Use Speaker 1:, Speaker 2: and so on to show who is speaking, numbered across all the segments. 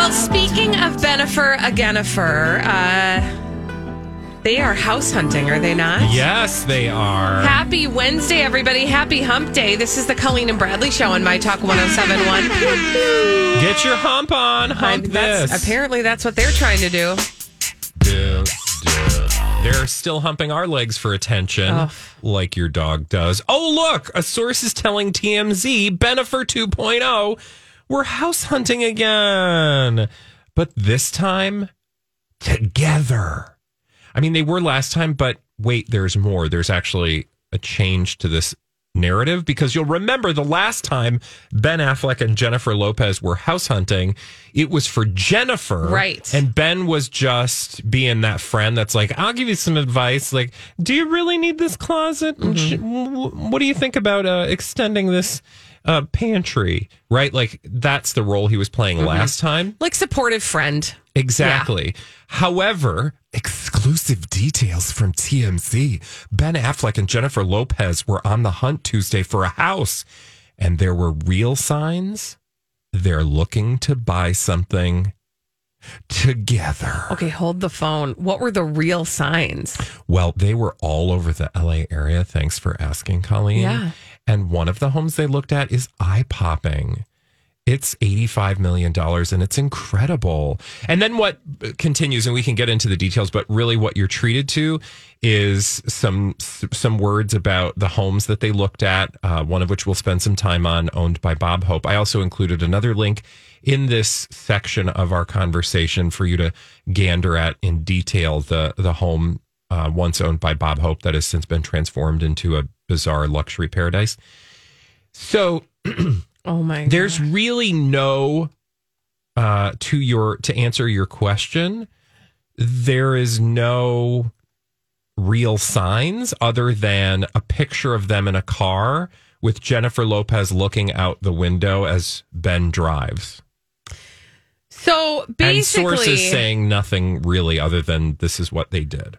Speaker 1: Well, speaking of Bennifer Agenifer, uh, they are house hunting, are they not?
Speaker 2: Yes, they are.
Speaker 1: Happy Wednesday, everybody. Happy hump day. This is the Colleen and Bradley show on My Talk 1071.
Speaker 2: Get your hump on. Hump
Speaker 1: That's-
Speaker 2: this.
Speaker 1: Apparently, that's what they're trying to do.
Speaker 2: They're still humping our legs for attention, like your dog does. Oh, look, a source is telling TMZ Bennifer 2.0 we're house hunting again, but this time together. I mean, they were last time, but wait, there's more. There's actually a change to this narrative because you'll remember the last time Ben Affleck and Jennifer Lopez were house hunting, it was for Jennifer.
Speaker 1: Right.
Speaker 2: And Ben was just being that friend that's like, I'll give you some advice. Like, do you really need this closet? W- What do you think about uh, extending this uh, pantry? Right? Like, that's the role he was playing last time.
Speaker 1: Like supportive friend.
Speaker 2: Exactly. However, exclusive details from TMZ. Ben Affleck and Jennifer Lopez were on the hunt Tuesday for a house, and there were real signs they're looking to buy something together.
Speaker 1: Okay, hold the phone. What were the real signs?
Speaker 2: Well, they were all over the LA area. Thanks for asking, Colleen.
Speaker 1: Yeah.
Speaker 2: And one of the homes they looked at is eye popping. It's $85 million and it's incredible. And then what continues, and we can get into the details, but really what you're treated to is some some words about the homes that they looked at, uh, one of which we'll spend some time on, owned by Bob Hope. I also included another link in this section of our conversation for you to gander at in detail the, the home uh, once owned by Bob Hope that has since been transformed into a bizarre luxury paradise. So
Speaker 1: Oh my
Speaker 2: there's really no uh to your to answer your question there is no real signs other than a picture of them in a car with Jennifer Lopez looking out the window as Ben drives.
Speaker 1: So
Speaker 2: and
Speaker 1: basically,
Speaker 2: sources saying nothing really other than this is what they did.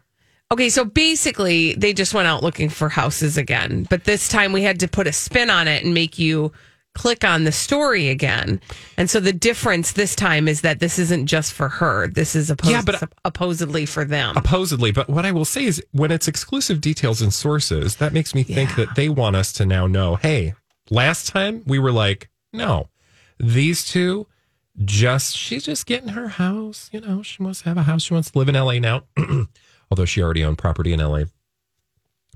Speaker 1: Okay, so basically, they just went out looking for houses again, but this time we had to put a spin on it and make you click on the story again. And so the difference this time is that this isn't just for her. This is opposed,
Speaker 2: Yeah, but-
Speaker 1: supposedly for them.
Speaker 2: Supposedly, but what I will say is when it's exclusive details and sources, that makes me think
Speaker 1: Yeah.
Speaker 2: that they want us to now know, hey, last time we were like, no, these two just she's just getting her house, you know, she wants to have a house, she wants to live in LA now. Although she already owned property in LA.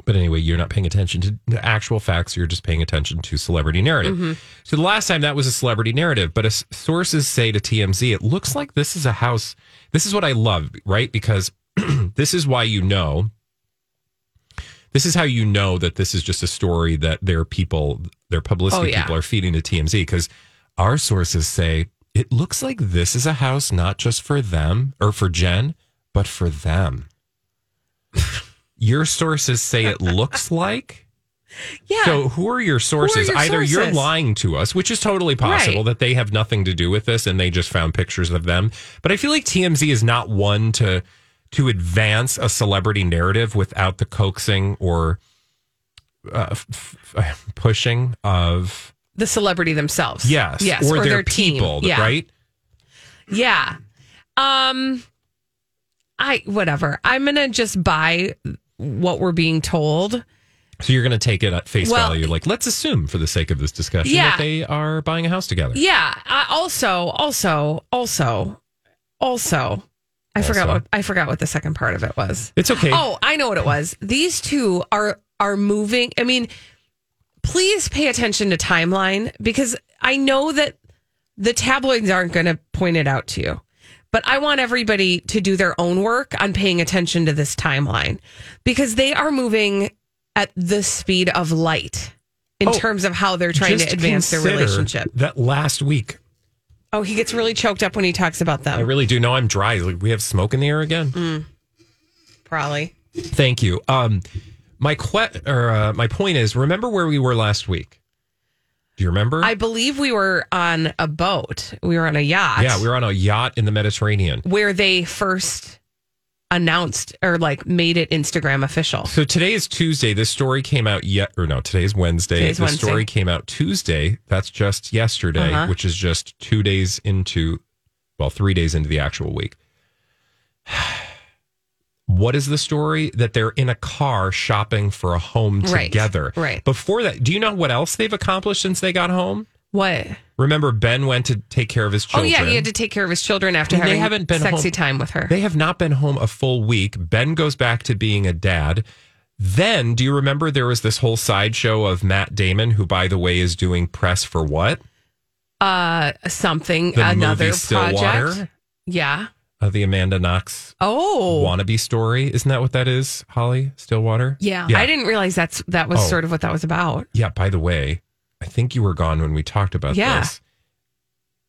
Speaker 2: But anyway, you're not paying attention to the actual facts. You're just paying attention to celebrity narrative. Mm-hmm. So the last time that was a celebrity narrative, but as sources say to TMZ, it looks like this is a house. This is what I love, right? Because this is why you know. This is how you know that this is just a story that their people, their publicity
Speaker 1: Oh, yeah.
Speaker 2: people are feeding to TMZ. Because our sources say it looks like this is a house not just for them or for Jen, but for them. Your sources say it looks like.
Speaker 1: yeah.
Speaker 2: So who are your sources?
Speaker 1: your
Speaker 2: Either you're lying to us, which is totally possible
Speaker 1: Right.
Speaker 2: that they have nothing to do with this and they just found pictures of them. But I feel like TMZ is not one to to advance a celebrity narrative without the coaxing or uh, f- f- pushing of
Speaker 1: the celebrity themselves.
Speaker 2: yes,
Speaker 1: Yes.
Speaker 2: or, their,
Speaker 1: team.
Speaker 2: people,
Speaker 1: Yeah.
Speaker 2: right?
Speaker 1: Yeah. Um I whatever. I'm going to just buy what we're being told.
Speaker 2: So you're going to take it at face
Speaker 1: Well-
Speaker 2: value. Like, let's assume for the sake of this discussion
Speaker 1: Yeah.
Speaker 2: that they are buying a house together.
Speaker 1: Yeah. I also also also also I forgot what I forgot what the second part of it was.
Speaker 2: It's okay.
Speaker 1: Oh, I know what it was. These two are are moving. I mean, please pay attention to timeline because I know that the tabloids aren't going to point it out to you. But I want everybody to do their own work on paying attention to this timeline because they are moving at the speed of light in
Speaker 2: Oh,
Speaker 1: terms of how they're trying to advance their relationship.
Speaker 2: That last week,
Speaker 1: Oh, he gets really choked up when he talks about them.
Speaker 2: I really do know I'm dry. We have smoke in the air again.
Speaker 1: Mm. Probably.
Speaker 2: Thank you. Um, my que- or uh, my point is, remember where we were last week? Do you remember?
Speaker 1: I believe we were on a boat. We were on a yacht.
Speaker 2: yeah, we were on a yacht in the Mediterranean.
Speaker 1: where they first announced or like made it Instagram official.
Speaker 2: So today is Tuesday. This story came out yet, or no, today is Wednesday.
Speaker 1: Today's
Speaker 2: the
Speaker 1: Wednesday.
Speaker 2: story came out Tuesday. That's just yesterday,
Speaker 1: Uh-huh.
Speaker 2: which is just two days into, well, three days into the actual week. What is the story? That they're in a car shopping for a home
Speaker 1: Right,
Speaker 2: together.
Speaker 1: right.
Speaker 2: Before that, do you know what else they've accomplished since they got home?
Speaker 1: What?
Speaker 2: Remember, Ben went to take care of his children.
Speaker 1: Oh yeah, he had to take care of his children after
Speaker 2: And they haven't been
Speaker 1: sexy
Speaker 2: home-
Speaker 1: time with her.
Speaker 2: They have not been home a full week. Ben goes back to being a dad. Then, do you remember there was this whole sideshow of Matt Damon, who, by the way, is doing press for what?
Speaker 1: uh, something
Speaker 2: The
Speaker 1: another project. Yeah.
Speaker 2: Uh, the Amanda Knox
Speaker 1: Oh.
Speaker 2: wannabe story. Isn't that what that is, Holly? Stillwater?
Speaker 1: yeah.
Speaker 2: Yeah.
Speaker 1: I didn't realize that's that was
Speaker 2: Oh.
Speaker 1: sort of what that was about.
Speaker 2: Yeah, by the way, I think you were gone when we talked about
Speaker 1: Yeah.
Speaker 2: this.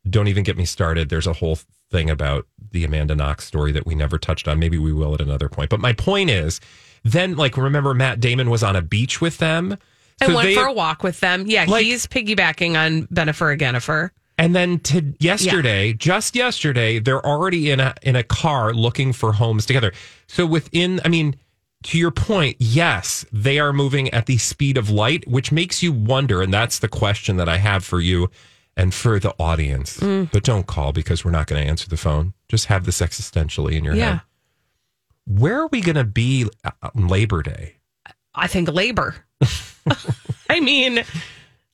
Speaker 2: Don't even get me started. There's a whole thing about the Amanda Knox story that we never touched on. Maybe we will at another point. But my point is, then, like, remember Matt Damon was on a beach with them? So
Speaker 1: went
Speaker 2: they-
Speaker 1: for a walk with them. Yeah,
Speaker 2: Like-
Speaker 1: he's piggybacking on Bennifer Agenifer.
Speaker 2: And then to yesterday, just yesterday, they're already in a in a car looking for homes together. So within, I mean, to your point, yes, they are moving at the speed of light, which makes you wonder, and that's the question that I have for you and for the audience.
Speaker 1: Mm.
Speaker 2: But don't call because we're not going to answer the phone. Just have this existentially in your
Speaker 1: Yeah.
Speaker 2: head. Where are we going to be on Labor Day?
Speaker 1: I think labor. I mean,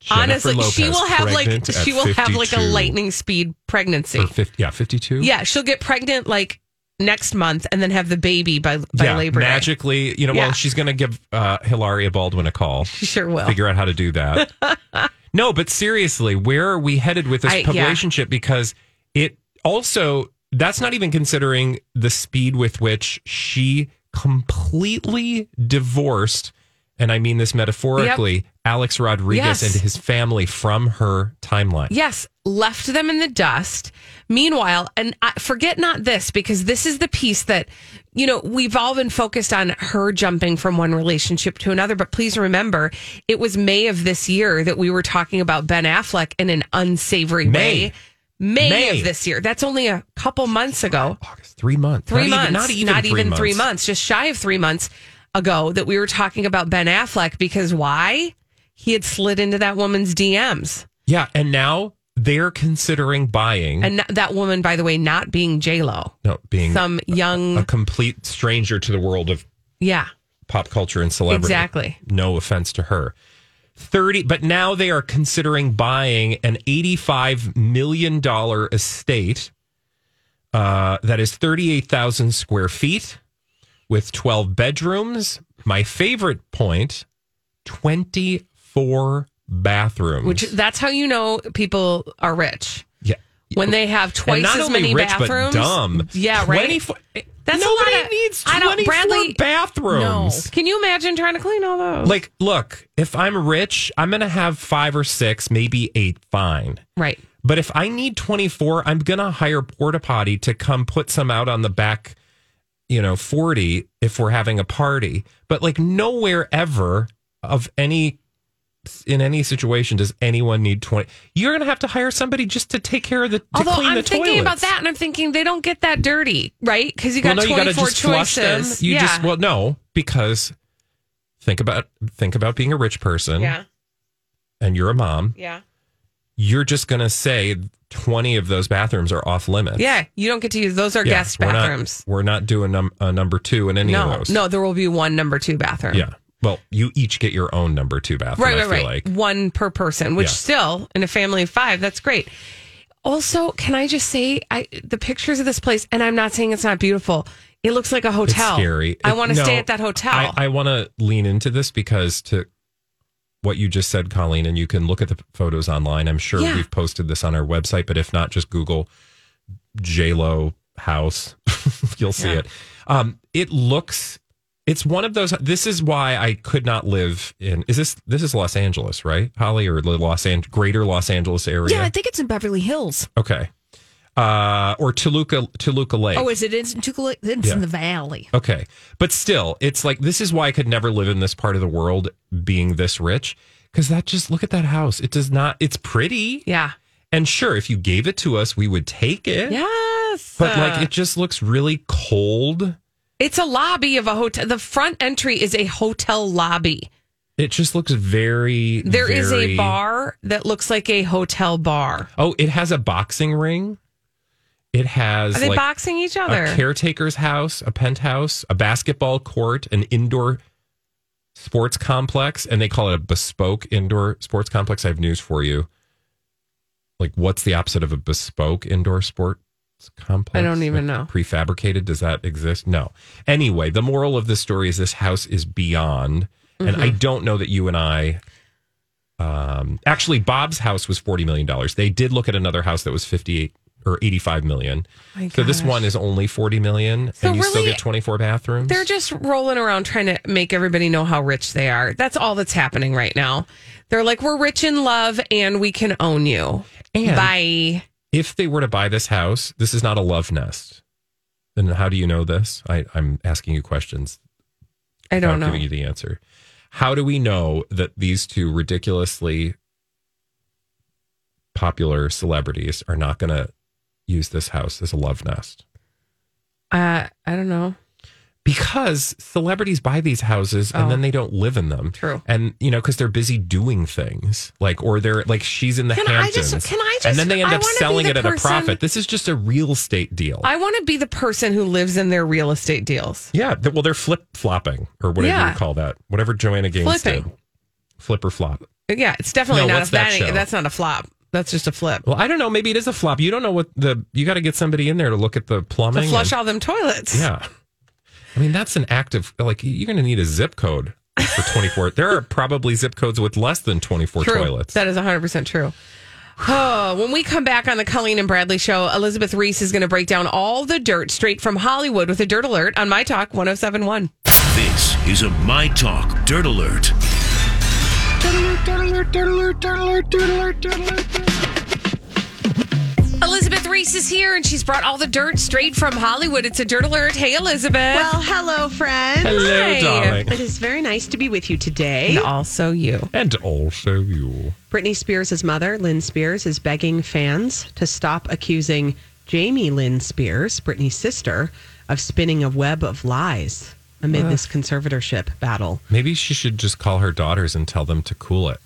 Speaker 2: Jennifer
Speaker 1: honestly, she will have like she will have like a lightning speed pregnancy.
Speaker 2: 50, yeah, 52?
Speaker 1: Yeah, she'll get pregnant like next month and then have the baby by by Labor Day.
Speaker 2: magically, you know,
Speaker 1: Yeah.
Speaker 2: well, she's going to give uh, Hilaria Baldwin a call,
Speaker 1: She sure will.
Speaker 2: figure out how to do that. no, but seriously, where are we headed with this
Speaker 1: I- yeah.
Speaker 2: relationship? Because it also, that's not even considering the speed with which she completely divorced, and I mean this metaphorically, Alex Rodriguez
Speaker 1: Yes.
Speaker 2: and his family from her timeline.
Speaker 1: Yes, left them in the dust. Meanwhile, and I, forget not this because this is the piece that, you know, we've all been focused on her jumping from one relationship to another. But please remember, it was May of this year that we were talking about Ben Affleck in an unsavory
Speaker 2: May.
Speaker 1: way. May,
Speaker 2: May.
Speaker 1: of this year. That's only a couple months ago.
Speaker 2: August, three months.
Speaker 1: Three
Speaker 2: Not
Speaker 1: months.
Speaker 2: Even, not even,
Speaker 1: three months, just shy of three months ago that we were talking about Ben Affleck because why? He had slid into that woman's DMs.
Speaker 2: Yeah, and now they're considering buying.
Speaker 1: And that woman, by the way, not being Lo,
Speaker 2: no, being
Speaker 1: some young,
Speaker 2: a complete stranger to the world of
Speaker 1: yeah,
Speaker 2: pop culture and celebrity.
Speaker 1: Exactly.
Speaker 2: No offense to her. 30 but now they are considering buying an 85 million dollar estate uh, that is 38,000 square feet with 12 bedrooms. My favorite point 24 bathrooms.
Speaker 1: which that's how you know people are rich
Speaker 2: yeah.
Speaker 1: when they have twice
Speaker 2: not
Speaker 1: as many
Speaker 2: rich,
Speaker 1: bathrooms.
Speaker 2: dumb.
Speaker 1: Yeah, right.
Speaker 2: 24
Speaker 1: That's a
Speaker 2: Nobody
Speaker 1: lot of-
Speaker 2: needs
Speaker 1: I don't-
Speaker 2: 24
Speaker 1: Bradley-
Speaker 2: bathrooms.
Speaker 1: Can you imagine trying to clean all those?
Speaker 2: Like, look, if I'm rich, I'm going to have five or six, maybe eight, fine.
Speaker 1: right.
Speaker 2: But if I need 24, I'm going to hire Porta Potty to come put some out on the back, you know, 40 if we're having a party. But like nowhere ever of any in any situation does anyone need 20. You're going to have to hire somebody just to take care of the to
Speaker 1: Although
Speaker 2: clean
Speaker 1: I'm
Speaker 2: the
Speaker 1: thinking about that, and I'm thinking they don't get that dirty, right? Because you
Speaker 2: Well,
Speaker 1: got
Speaker 2: no, you got to
Speaker 1: 24
Speaker 2: just flush
Speaker 1: choices.
Speaker 2: You
Speaker 1: yeah.
Speaker 2: just well no, because think about think about being a rich person
Speaker 1: yeah,
Speaker 2: and you're a mom.
Speaker 1: yeah,
Speaker 2: You're just going to say 20 of those bathrooms are off limits.
Speaker 1: yeah. You don't get to use those are
Speaker 2: Yeah,
Speaker 1: guest
Speaker 2: we're not-
Speaker 1: bathrooms.
Speaker 2: We're not, doing num- a number two in any
Speaker 1: no,
Speaker 2: of those.
Speaker 1: no, there will be one number two bathroom.
Speaker 2: Yeah. Well, you each get your own number two bathroom.
Speaker 1: right, right, right.
Speaker 2: like.
Speaker 1: One per person, which
Speaker 2: Yeah.
Speaker 1: still in a family of five, that's great. Also, can I just say, I the pictures of this place, and I'm not saying it's not beautiful. It looks like a
Speaker 2: It's
Speaker 1: hotel.
Speaker 2: scary.
Speaker 1: I want to
Speaker 2: no,
Speaker 1: stay at that hotel.
Speaker 2: I, I want to lean into this because to what you just said, Colleen, and you can look at the photos online. I'm sure
Speaker 1: Yeah.
Speaker 2: we've posted this on our website, but if not, just Google J Lo house. You'll see
Speaker 1: Yeah.
Speaker 2: it. Um, it looks. It's one of those. This is why I could not live in. Is this this is Los Angeles, right, Holly, or the Los An- Greater Los Angeles area?
Speaker 3: Yeah, I think it's in Beverly Hills.
Speaker 2: Okay. Uh, or Toluca, Toluca Lake.
Speaker 3: Oh, is it? It's, in Tucala- it's
Speaker 2: Yeah.
Speaker 3: in the valley.
Speaker 2: Okay. But still, it's like this is why I could never live in this part of the world being this rich. Cause that just look at that house. It does not, it's pretty.
Speaker 1: Yeah.
Speaker 2: And sure, if you gave it to us, we would take it.
Speaker 1: Yes.
Speaker 2: But like it just looks really cold.
Speaker 1: it's a lobby of a hotel. The front entry is a hotel lobby.
Speaker 2: It just looks very
Speaker 1: There is
Speaker 2: very-
Speaker 1: a bar that looks like a hotel bar.
Speaker 2: Oh, it has a boxing ring. It has
Speaker 1: Are they
Speaker 2: like
Speaker 1: boxing each other?
Speaker 2: a caretaker's house, a penthouse, a basketball court, an indoor sports complex, and they call it a bespoke indoor sports complex. I have news for you. Like, what's the opposite of a bespoke indoor sports complex?
Speaker 1: I don't even
Speaker 2: Like,
Speaker 1: know.
Speaker 2: Prefabricated? Does that exist? No. Anyway, the moral of this story is this house is beyond, and I
Speaker 1: Mm-hmm.
Speaker 2: don't know that you and I. Um, actually, Bob's house was forty million dollars. They did look at another house that was fifty-eight or eighty-five million.
Speaker 1: My
Speaker 2: So this one is only 40 million
Speaker 1: So
Speaker 2: and you still get 24 bathrooms.
Speaker 1: They're just rolling around trying to make everybody know how rich they are. That's all that's happening right now. They're like, we're rich in love and we can own you.
Speaker 2: And-
Speaker 1: Bye.
Speaker 2: if they were to buy this house, this is not a love nest. Then how do you know this? I, I'm asking you questions.
Speaker 1: I don't know.
Speaker 2: Giving you the answer. How do we know that these two ridiculously popular celebrities are not going to use this house as a love nest?
Speaker 1: Uh, I don't know.
Speaker 2: Because celebrities buy these houses and
Speaker 1: Oh.
Speaker 2: then they don't live in them.
Speaker 1: True.
Speaker 2: And, you know, because they're busy doing things like, or they're like, she's in the
Speaker 1: Can I just- can I
Speaker 2: and then they end
Speaker 1: I
Speaker 2: up selling it at a profit. This is just a real estate deal.
Speaker 1: I want to be the person who lives in their real estate deals.
Speaker 2: yeah. Well, they're flip flopping or whatever
Speaker 1: Yeah.
Speaker 2: you call that. Whatever Joanna Gaines
Speaker 1: Flipping.
Speaker 2: did. Flip or flop.
Speaker 1: Yeah, it's definitely
Speaker 2: No,
Speaker 1: not a
Speaker 2: that
Speaker 1: that that's not a flop. That's just a flip.
Speaker 2: Well, I don't know. Maybe it is a flop. You don't know what the, you got to get somebody in there to look at the plumbing,
Speaker 1: To
Speaker 2: plumbing.
Speaker 1: flush
Speaker 2: and-
Speaker 1: all them toilets.
Speaker 2: Yeah. I mean, that's an active, like, you're going to need a zip code for 24. there are probably zip codes with less than 24
Speaker 1: True.
Speaker 2: toilets.
Speaker 1: That is 100% true. Oh, when we come back on the Colleen and Bradley show, Elizabeth Ries is going to break down all the dirt straight from Hollywood with a dirt alert on My Talk 1071.
Speaker 4: This is a My Talk Dirt Alert.
Speaker 1: Elizabeth Ries is here and she's brought all the dirt straight from Hollywood. It's a dirt alert. Hey, Elizabeth.
Speaker 5: Well, hello, friends.
Speaker 2: Hello,
Speaker 1: Hi.
Speaker 2: darling.
Speaker 5: It is very nice to be with you today.
Speaker 1: and also you.
Speaker 2: And also you.
Speaker 5: Britney Spears' mother, Lynn Spears, is begging fans to stop accusing Jamie Lynn Spears, Britney's sister, of spinning a web of lies amid this conservatorship battle.
Speaker 2: Maybe she should just call her daughters and tell them to cool it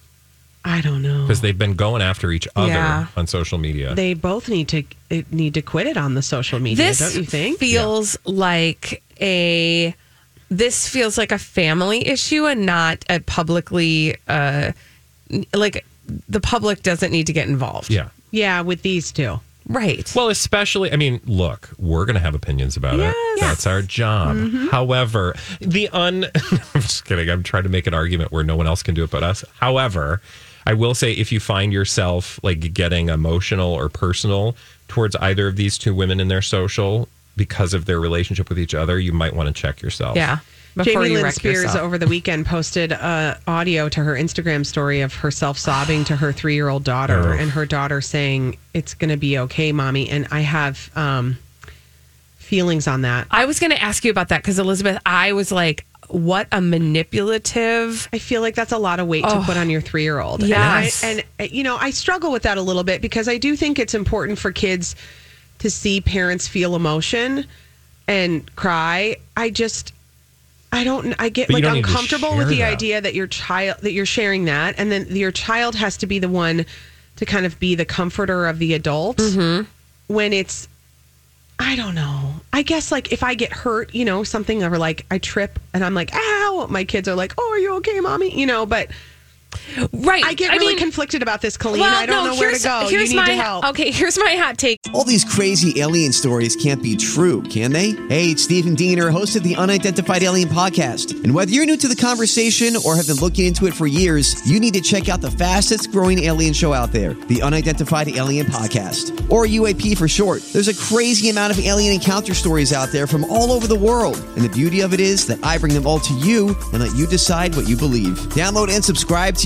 Speaker 5: I don't know.
Speaker 2: because they've been going after each other
Speaker 1: Yeah.
Speaker 2: on social media.
Speaker 5: They both need to it- need to quit it on the social media,
Speaker 1: This
Speaker 5: don't you think?
Speaker 1: feels like a this feels like a family issue and not a publicly uh like the public doesn't need to get involved.
Speaker 2: yeah.
Speaker 5: yeah, with these two.
Speaker 1: Right.
Speaker 2: Well, especially, I mean, look, we're going to have opinions about it. That's our job. Mm-hmm. However, the un, I'm just kidding. I'm trying to make an argument where no one else can do it but us. However, I will say if you find yourself like getting emotional or personal towards either of these two women in their social because of their relationship with each other, you might want to check yourself.
Speaker 1: yeah. Before
Speaker 5: Jamie Lynn Spears
Speaker 1: yourself.
Speaker 5: over the weekend posted uh, audio to her Instagram story of herself sobbing to her three year old daughter,
Speaker 2: Oh.
Speaker 5: and her daughter saying, "It's going to be okay, mommy." And I have um, feelings on that.
Speaker 1: I was going to ask you about that because Elizabeth, I was like, what a manipulative.
Speaker 5: I feel like that's a lot of weight to put on your three year old.
Speaker 1: Yes.
Speaker 5: And, I, and, uh, you know, I struggle with that a little bit because I do think it's important for kids to see parents feel emotion and cry. I just, I don't, I get
Speaker 2: But
Speaker 5: like
Speaker 2: don't need to
Speaker 5: uncomfortable with the
Speaker 2: that.
Speaker 5: idea that your child, that you're sharing that. And then your child has to be the one to kind of be the comforter of the adult mm-hmm. when it's, I don't know. I guess like if I get hurt, you know, something or like I trip and I'm like, ow, my kids are like, oh, are you okay, mommy? You know, but
Speaker 1: Right.
Speaker 5: I get really
Speaker 1: mean,
Speaker 5: conflicted about this, Colleen.
Speaker 1: well,
Speaker 5: I don't
Speaker 1: no,
Speaker 5: know where to go.
Speaker 1: Here's
Speaker 5: you need
Speaker 1: my
Speaker 5: to help.
Speaker 1: okay. Here's my hot take.
Speaker 6: All these crazy alien stories can't be true, can they? Hey, it's Stephen Diener, host of the Unidentified Alien Podcast. And whether you're new to the conversation or have been looking into it for years, you need to check out the fastest growing alien show out there, the Unidentified Alien Podcast, or UAP for short. There's a crazy amount of alien encounter stories out there from all over the world. And the beauty of it is that I bring them all to you and let you decide what you believe. Download and subscribe to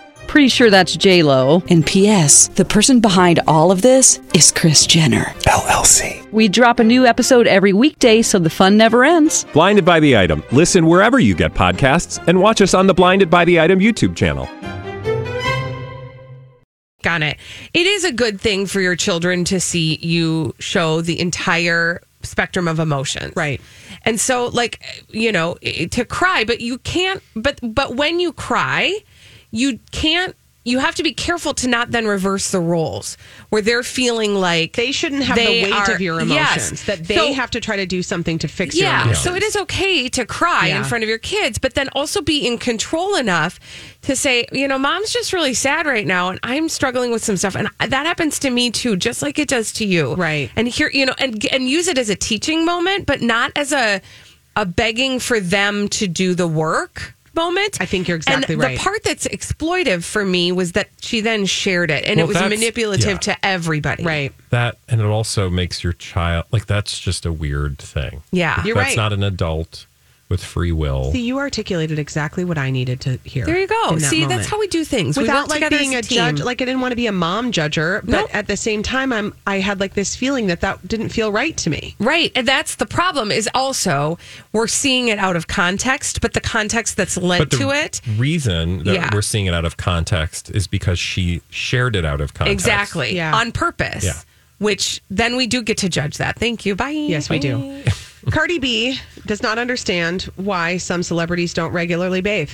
Speaker 7: Pretty sure that's J Lo. And P.S. The person behind all of this is Kris Jenner
Speaker 8: LLC.
Speaker 7: We drop a new episode every weekday, so the fun never ends.
Speaker 8: Blinded by the item. Listen wherever you get podcasts, and watch us on the Blinded by the Item YouTube channel.
Speaker 1: on it. It is a good thing for your children to see you show the entire spectrum of emotions.
Speaker 5: Right.
Speaker 1: And so like you know, to cry, but you can't but but when you cry, you can't you have to be careful to not then reverse the roles where they're feeling like
Speaker 5: They shouldn't have
Speaker 1: they
Speaker 5: the weight
Speaker 1: are-
Speaker 5: of your
Speaker 1: Yes.
Speaker 5: emotions. That they
Speaker 1: So-
Speaker 5: have to try to do something to fix
Speaker 1: yeah,
Speaker 5: your emotions.
Speaker 1: so it is okay to cry in front of your kids, but then also be in control enough to say, you know, mom's just really sad right now and I'm struggling with some stuff and that happens to me too, just like it does to you.
Speaker 5: Right.
Speaker 1: And here, you know, and and use it as a teaching moment, but not as a a begging for them to do the work moment.
Speaker 5: I think you're exactly
Speaker 1: and
Speaker 5: right.
Speaker 1: The part that's exploitive for me was that she then shared it and
Speaker 2: Well,
Speaker 1: it was manipulative
Speaker 2: yeah.
Speaker 1: to everybody.
Speaker 5: Right.
Speaker 2: That and it also makes your child like that's just a weird thing.
Speaker 1: Yeah.
Speaker 5: You're
Speaker 2: that's
Speaker 5: right.
Speaker 2: not an adult with free will.
Speaker 5: See, you articulated exactly what I needed to hear.
Speaker 1: There you go.
Speaker 5: that
Speaker 1: See,
Speaker 5: moment.
Speaker 1: that's how we do things.
Speaker 5: Without
Speaker 1: work
Speaker 5: like being a,
Speaker 1: a,
Speaker 5: judge, like I didn't want to be a mom judger, but
Speaker 1: Nope.
Speaker 5: at the same time, I'm I had like this feeling that that didn't feel right to me.
Speaker 1: Right. And that's the problem is also we're seeing it out of context, but the context that's lent
Speaker 2: but the
Speaker 1: to it.
Speaker 2: reason that
Speaker 1: Yeah.
Speaker 2: we're seeing it out of context is because she shared it out of context.
Speaker 1: Exactly.
Speaker 5: Yeah.
Speaker 1: On purpose.
Speaker 2: Yeah.
Speaker 1: Which then we do get to judge that. Thank you. Bye.
Speaker 5: Yes, we do. Cardi B does not understand why some celebrities don't regularly bathe.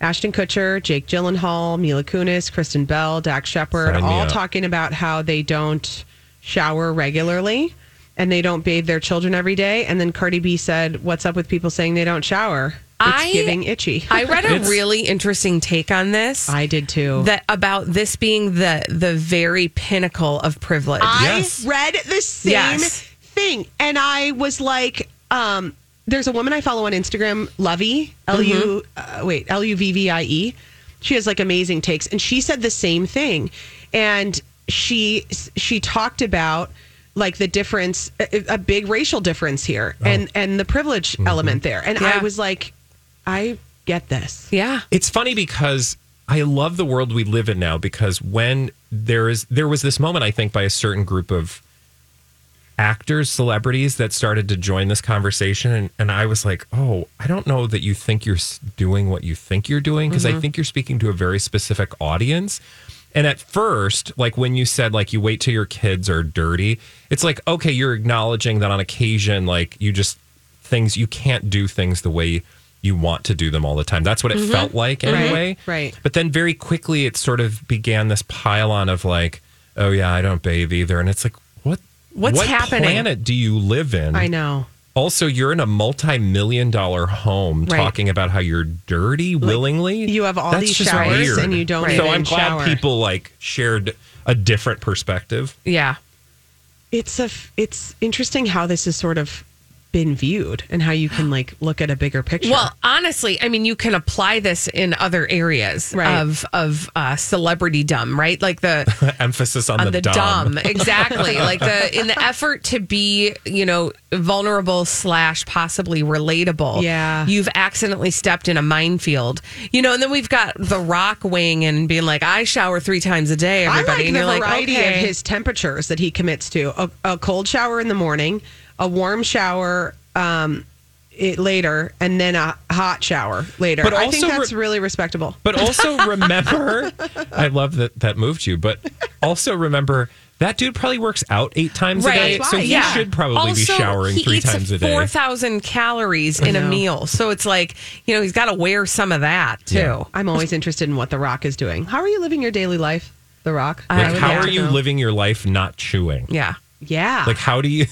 Speaker 5: Ashton Kutcher, Jake Gyllenhaal, Mila Kunis, Kristen Bell, Dax Shepard,
Speaker 2: Sign me
Speaker 5: all
Speaker 2: up.
Speaker 5: talking about how they don't shower regularly and they don't bathe their children every day. And then Cardi B said, "What's up with people saying they don't shower? It's
Speaker 1: I-
Speaker 5: giving itchy."
Speaker 1: I read a
Speaker 2: It's-
Speaker 1: really interesting take on this.
Speaker 5: I did too.
Speaker 1: that about this being the the very pinnacle of privilege.
Speaker 5: I
Speaker 2: Yes.
Speaker 5: read the same
Speaker 1: Yes.
Speaker 5: Thing, and I was like, um, "There's a woman I follow on Instagram, Luvvie L U uh, wait L U V V I E. She has like amazing takes, and she said the same thing, and she she talked about like the difference, a, a big racial difference here, and and the privilege element there, and I was like, I get this.
Speaker 1: yeah.
Speaker 2: It's funny because I love the world we live in now because when there is there was this moment I think by a certain group of actors, celebrities that started to join this conversation and, and I was like, "Oh, I don't know that you think you're doing what you think you're doing because I mm-hmm. think you're speaking to a very specific audience." And at first, like when you said like you wait till your kids are dirty, it's like okay, you're acknowledging that on occasion like you just things you can't do things the way you want to do them all the time. That's what it mm-hmm. felt like mm-hmm. anyway.
Speaker 5: right.
Speaker 2: But then very quickly it sort of began this pile on of like, oh yeah, I don't bathe either. And it's like,
Speaker 1: What's
Speaker 2: what
Speaker 1: happening?
Speaker 2: planet do you live in?
Speaker 5: I know.
Speaker 2: Also, you're in a multi-million dollar home
Speaker 5: Right.
Speaker 2: talking about how you're dirty willingly.
Speaker 5: you have all
Speaker 2: That's
Speaker 5: these
Speaker 2: just
Speaker 5: showers
Speaker 2: weird.
Speaker 5: and you don't
Speaker 1: Right.
Speaker 2: So I'm glad
Speaker 5: shower.
Speaker 2: people like shared a different perspective.
Speaker 1: Yeah.
Speaker 5: it's a f- it's interesting how this is sort of been viewed and how you can like look at a bigger picture.
Speaker 1: Well, honestly, I mean, you can apply this in other areas
Speaker 5: Right.
Speaker 1: of of uh, celebrity dumb, right? Like the
Speaker 2: Emphasis on,
Speaker 1: on
Speaker 2: the,
Speaker 1: the
Speaker 2: dumb.
Speaker 1: dumb, exactly. like the in the effort to be, you know, vulnerable slash possibly relatable.
Speaker 5: Yeah.
Speaker 1: you've accidentally stepped in a minefield. You know, and then we've got The Rock weighing in and being like, "I shower three times a day."
Speaker 5: I
Speaker 1: Everybody,
Speaker 5: like
Speaker 1: and
Speaker 5: the
Speaker 1: you're like,
Speaker 5: variety
Speaker 1: okay.
Speaker 5: of his temperatures that he commits to: a, a cold shower in the morning, a warm shower um, it, later, and then a hot shower later.
Speaker 2: But
Speaker 5: I think that's
Speaker 2: re-
Speaker 5: really respectable.
Speaker 2: But also remember, I love that that moved you. But also remember That dude probably works out eight times a day, so he
Speaker 1: yeah.
Speaker 2: should probably be showering three times a day.
Speaker 1: Four thousand calories in a meal, so it's like you know he's got to wear some of that too.
Speaker 2: Yeah.
Speaker 5: I'm always interested in what The Rock is doing. How are you living your daily life, The Rock?
Speaker 2: Like, how are you
Speaker 1: know.
Speaker 2: living your life not chewing?
Speaker 1: Yeah,
Speaker 5: yeah.
Speaker 2: Like, how do you,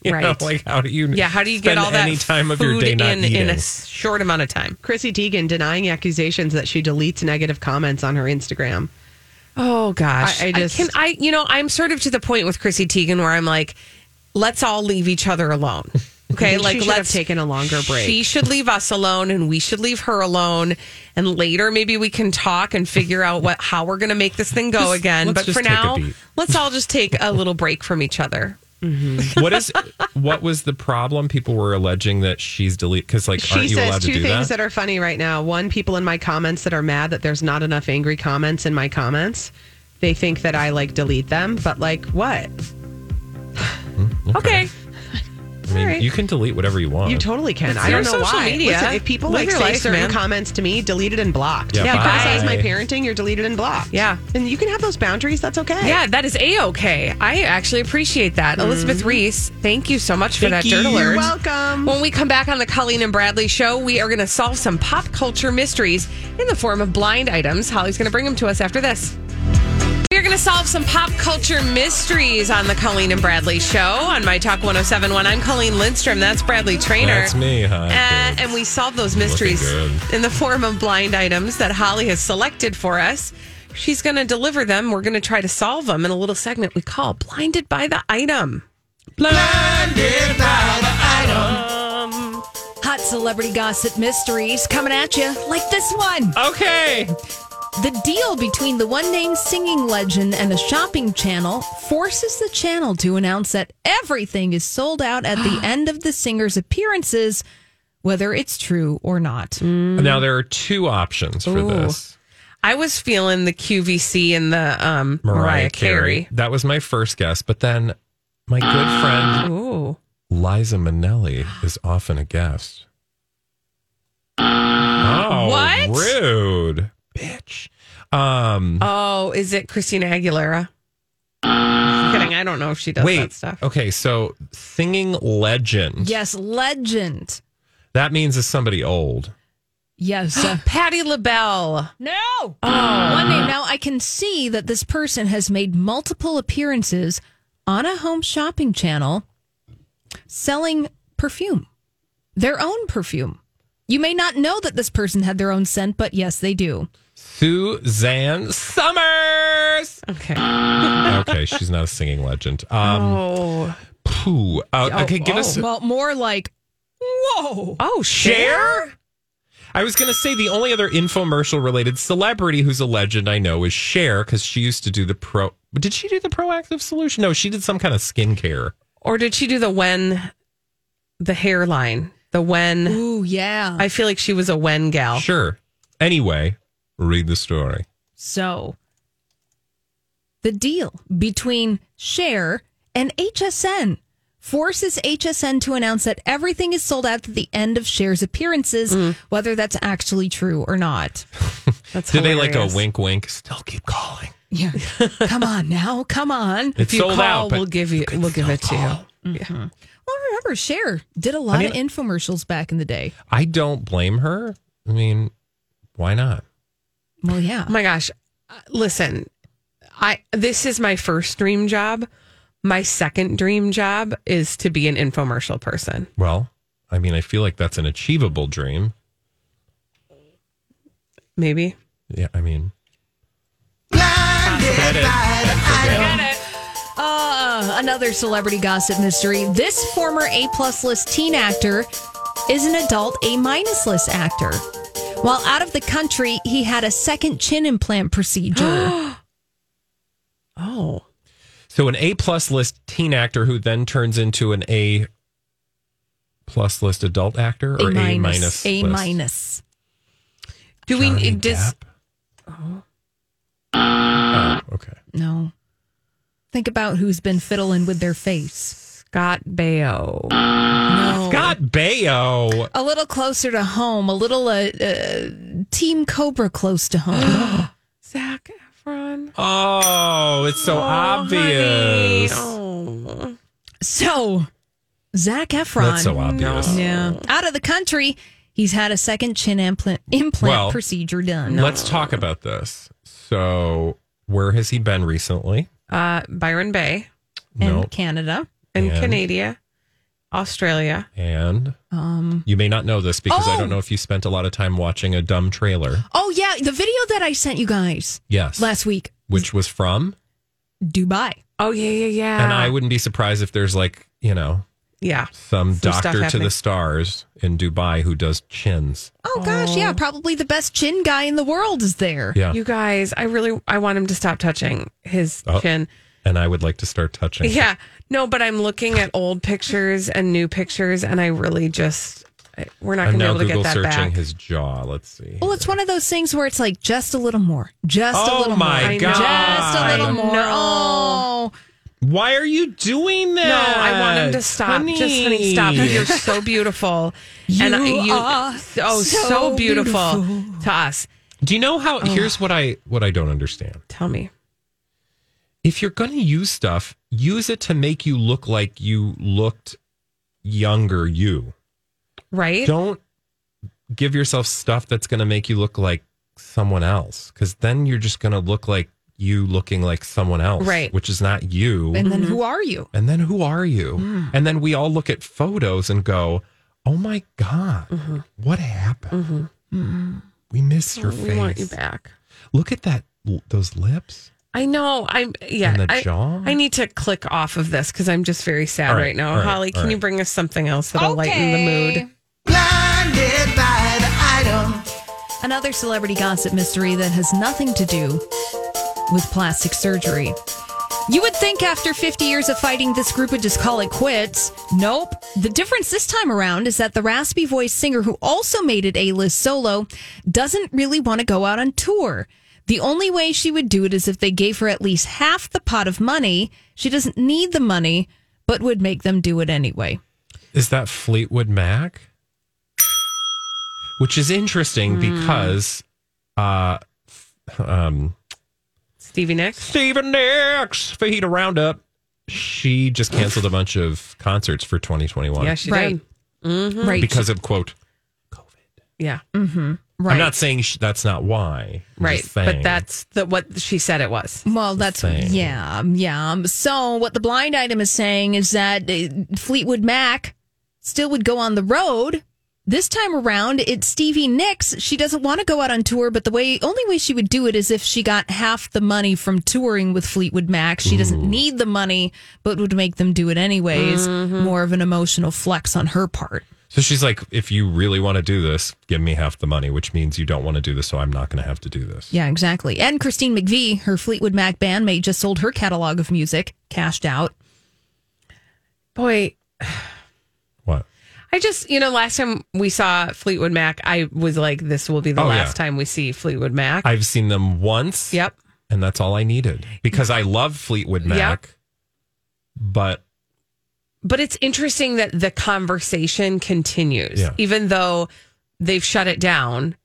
Speaker 2: you know,
Speaker 1: Right.
Speaker 2: like, how do you,
Speaker 1: yeah. How do you get all that
Speaker 2: any time of your
Speaker 1: food
Speaker 2: day not
Speaker 1: in
Speaker 2: eating?
Speaker 1: in a s- short amount of time?
Speaker 5: Chrissy Teigen denying accusations that she deletes negative comments on her Instagram.
Speaker 1: Oh gosh,
Speaker 5: I- I just-
Speaker 1: can I you know I'm sort of to the point with Chrissy Teigen where I'm like, let's all leave each other alone. Okay, like
Speaker 5: she should
Speaker 1: let's
Speaker 5: taken a longer break.
Speaker 1: She should leave us alone, and we should leave her alone. And later, maybe we can talk and figure out what how we're going to make this thing go
Speaker 2: Just-
Speaker 1: again.
Speaker 2: let's
Speaker 1: But for now, let's all just take a little break from each other. Mm-hmm.
Speaker 2: what is what was the problem? People were alleging that she's delete because like
Speaker 5: She
Speaker 2: aren't you allowed
Speaker 5: says
Speaker 2: to
Speaker 5: two
Speaker 2: do
Speaker 5: things
Speaker 2: that?
Speaker 5: that? are funny right now. One, people in my comments that are mad that there's not enough angry comments in my comments. They think that I like delete them, but like what?
Speaker 1: Hmm, okay,
Speaker 2: I mean,
Speaker 1: right.
Speaker 2: you can delete whatever you want.
Speaker 5: You totally can.
Speaker 1: It's
Speaker 5: I don't know
Speaker 1: social
Speaker 5: why.
Speaker 1: media.
Speaker 5: Listen, if people
Speaker 1: Live
Speaker 5: like say
Speaker 1: life,
Speaker 5: certain
Speaker 1: man.
Speaker 5: comments to me, deleted and blocked.
Speaker 2: Yeah,
Speaker 5: if you
Speaker 1: bye.
Speaker 5: criticize my parenting, you're deleted and blocked.
Speaker 1: Yeah.
Speaker 5: and you can have those boundaries. That's okay.
Speaker 1: yeah, that is a okay. I actually appreciate that, mm-hmm. Elizabeth Ries. Thank you so much for
Speaker 2: Thank
Speaker 1: that dirt alert.
Speaker 5: You're welcome.
Speaker 1: When we come back on the Colleen and Bradley show, we are going to solve some pop culture mysteries in the form of blind items. Holly's going to bring them to us after this. We're going to solve some pop culture mysteries on the Colleen and Bradley show on My Talk 1071. I'm Colleen Lindstrom. That's Bradley Traynor.
Speaker 2: That's me. Hi.
Speaker 1: Uh,
Speaker 2: kids.
Speaker 1: and we solve those mysteries in the form of blind items that Holly has selected for us. She's going to deliver them. We're going to try to solve them in a little segment we call Blinded by the Item.
Speaker 2: Blinded by the item.
Speaker 3: Hot celebrity gossip mysteries coming at you like this one.
Speaker 2: Okay.
Speaker 3: The deal between the one named singing legend and a shopping channel forces the channel to announce that everything is sold out at the end of the singer's appearances, whether it's true or not.
Speaker 2: Now there are two options for
Speaker 1: Ooh.
Speaker 2: this.
Speaker 1: I was feeling the QVC and the um, Mariah, Carey.
Speaker 2: That was my first guess, but then my good friend
Speaker 1: Ooh.
Speaker 2: Liza Minnelli is often a guest. Oh,
Speaker 1: What?
Speaker 2: Rude, bitch. Um,
Speaker 1: Oh, is it Christina Aguilera? Just kidding. I don't know if she does
Speaker 2: wait.
Speaker 1: that stuff.
Speaker 2: Okay, so singing legend.
Speaker 3: Yes, legend.
Speaker 2: That means it's somebody old.
Speaker 3: Yes. uh,
Speaker 1: Patty LaBelle.
Speaker 3: no. One name. Now I can see that this person has made multiple appearances on a home shopping channel selling perfume, their own perfume. You may not know that this person had their own scent, but yes, they do.
Speaker 2: Suzanne Somers.
Speaker 1: Okay.
Speaker 2: okay, she's not a singing legend. Um,
Speaker 1: Oh.
Speaker 2: pooh. Uh, okay, give us
Speaker 3: Well, more like, whoa.
Speaker 1: Oh,
Speaker 2: Cher? I was going to say the only other infomercial related celebrity who's a legend I know is Cher because she used to do the pro. Did she do the Proactiv solution? No, she did some kind of skincare.
Speaker 1: Or did she do the WEN, the hairline? The WEN.
Speaker 3: Ooh, yeah.
Speaker 1: I feel like she was a WEN gal.
Speaker 2: Sure. Anyway, read the story.
Speaker 3: So, the deal between Cher and HSN forces HSN to announce that everything is sold out at the end of Cher's appearances, mm. whether that's actually true or not.
Speaker 1: That's
Speaker 2: Did they like a wink, wink? Still keep calling.
Speaker 3: Yeah. come on now. Come on.
Speaker 2: It's
Speaker 1: If you
Speaker 2: sold
Speaker 1: call,
Speaker 2: out.
Speaker 1: We'll give you. We'll give it to you. Mm-hmm.
Speaker 3: Well, remember, Cher did a lot
Speaker 2: mean-
Speaker 3: of infomercials back in the day.
Speaker 2: I don't blame her. I mean, why not?
Speaker 3: Well, yeah.
Speaker 1: Oh my gosh. Uh, Listen, I this is my first dream job. My second dream job is to be an infomercial person.
Speaker 2: Well, I mean, I feel like that's an achievable dream.
Speaker 1: Maybe.
Speaker 2: Yeah, I mean, forget it. And forget.
Speaker 3: Uh, another celebrity gossip mystery. This former A plus list teen actor is an adult A minus list actor. While out of the country, he had a second chin implant procedure.
Speaker 1: Oh.
Speaker 2: So an A plus list teen actor who then turns into an A plus list adult actor or A minus
Speaker 3: A
Speaker 2: list?
Speaker 3: minus.
Speaker 1: Do
Speaker 2: Johnny
Speaker 1: we does
Speaker 2: Depp? Oh. oh, okay.
Speaker 3: No. Think about who's been fiddling with their face.
Speaker 1: Scott Baio?
Speaker 3: No.
Speaker 2: Scott Baio.
Speaker 3: A little closer to home, a little uh, uh, Team Cobra close to home.
Speaker 1: Zac Efron.
Speaker 2: Oh, it's so
Speaker 1: Oh,
Speaker 2: obvious.
Speaker 1: Oh.
Speaker 3: So, Zac Efron.
Speaker 2: That's so obvious.
Speaker 3: Yeah. Out of the country, he's had a second chin implant, implant
Speaker 2: Well,
Speaker 3: procedure done.
Speaker 2: Let's talk about this. So, where has he been recently?
Speaker 1: Uh, Byron Bay
Speaker 3: in
Speaker 2: no.
Speaker 3: Canada.
Speaker 1: And
Speaker 2: And?
Speaker 1: Canada, Australia.
Speaker 2: And
Speaker 3: Um,
Speaker 2: you may not know this because I
Speaker 3: Oh!
Speaker 2: don't know if you spent a lot of time watching a dumb trailer.
Speaker 3: oh, yeah. The video that I sent you guys
Speaker 2: Yes.
Speaker 3: last week,
Speaker 2: which was from.
Speaker 3: Dubai.
Speaker 1: Oh yeah, yeah, yeah.
Speaker 2: And I wouldn't be surprised if there's like, you know,
Speaker 1: yeah.
Speaker 2: some,
Speaker 1: Some
Speaker 2: doctor to the stars in Dubai who does chins.
Speaker 3: Oh, gosh. Yeah. Probably the best chin guy in the world is there.
Speaker 2: Yeah.
Speaker 1: You guys, I really I want him to stop touching his
Speaker 2: Oh.
Speaker 1: chin.
Speaker 2: And I would like to start touching.
Speaker 1: Yeah. No, but I'm looking at old pictures and new pictures, and I really just I- we're not
Speaker 2: I'm
Speaker 1: going to be
Speaker 2: now
Speaker 1: able to
Speaker 2: Google
Speaker 1: get that
Speaker 2: searching
Speaker 1: back.
Speaker 2: his jaw. Let's see.
Speaker 3: Well, it's one of those things where it's like just a little more, just a
Speaker 2: Oh
Speaker 3: little
Speaker 2: my
Speaker 3: more,
Speaker 2: God.
Speaker 3: just a little more.
Speaker 1: know.
Speaker 3: Oh,
Speaker 2: Why are you doing that?
Speaker 1: no, I want him to stop. Just honey, stop. You're so beautiful, and I-
Speaker 3: You
Speaker 1: you
Speaker 3: are
Speaker 1: oh so,
Speaker 3: so
Speaker 1: beautiful,
Speaker 3: beautiful.
Speaker 1: to us.
Speaker 2: Do you know how? Oh. Here's what I what I don't understand.
Speaker 1: Tell me.
Speaker 2: If you're going to use stuff, use it to make you look like you looked younger. You
Speaker 1: Right?
Speaker 2: don't give yourself stuff that's going to make you look like someone else, because then you're just going to look like you looking like someone else,
Speaker 1: Right.
Speaker 2: Which is not you.
Speaker 3: and then mm-hmm. who are you?
Speaker 2: And then who are you? Mm. And then we all look at photos and go, "Oh my god, mm-hmm. what happened? Mm-hmm. Mm. We miss your
Speaker 1: we
Speaker 2: face.
Speaker 1: want you back.
Speaker 2: Look at that, those lips.
Speaker 1: I know. I'm yeah.
Speaker 2: And the
Speaker 1: I,
Speaker 2: jaw?
Speaker 1: I need to click off of this because I'm just very sad
Speaker 2: All
Speaker 1: right,
Speaker 2: right,
Speaker 1: now.
Speaker 2: all right,
Speaker 1: Holly,
Speaker 2: all
Speaker 1: can you bring us something else that'll lighten the mood?
Speaker 9: Blinded by the item.
Speaker 3: Another celebrity gossip mystery that has nothing to do with plastic surgery. You would think after 50 years of fighting, this group would just call it quits. Nope. The difference this time around is that the raspy voiced singer who also made it A list solo doesn't really want to go out on tour. The only way she would do it is if they gave her at least half the pot of money. She doesn't need the money, but would make them do it anyway.
Speaker 2: Is that Fleetwood Mac? Which is interesting because, uh, um,
Speaker 1: Stevie Nicks.
Speaker 2: Stevie Nicks, Fajita Roundup. She just canceled a bunch of concerts for 2021
Speaker 1: Yeah, she
Speaker 3: Right.
Speaker 1: did.
Speaker 3: Right.
Speaker 2: because of quote. COVID.
Speaker 1: Yeah,
Speaker 3: right.
Speaker 2: I'm not saying sh- that's not why. I'm
Speaker 1: right. But that's the what she said it was.
Speaker 3: Well, that's yeah, yeah. So what the blind item is saying is that uh, Fleetwood Mac still would go on the road. This time around, it's Stevie Nicks. She doesn't want to go out on tour, but the way only way she would do it is if she got half the money from touring with Fleetwood Mac. She doesn't need the money, but would make them do it anyways. More of an emotional flex on her part.
Speaker 2: So she's like, if you really want to do this, give me half the money, which means you don't want to do this, so I'm not going to have to do this.
Speaker 3: Yeah, exactly. And Christine McVie, her Fleetwood Mac bandmate, just sold her catalog of music, cashed out.
Speaker 1: Boy,
Speaker 2: What?
Speaker 1: I just you know last time we saw Fleetwood Mac, I was like, this will be the
Speaker 2: Oh,
Speaker 1: last
Speaker 2: yeah.
Speaker 1: time we see Fleetwood Mac.
Speaker 2: I've seen them once.
Speaker 1: yep.
Speaker 2: And that's all I needed because I love Fleetwood Mac. But
Speaker 1: But it's interesting that the conversation continues,
Speaker 2: Yeah.
Speaker 1: even though they've shut it down.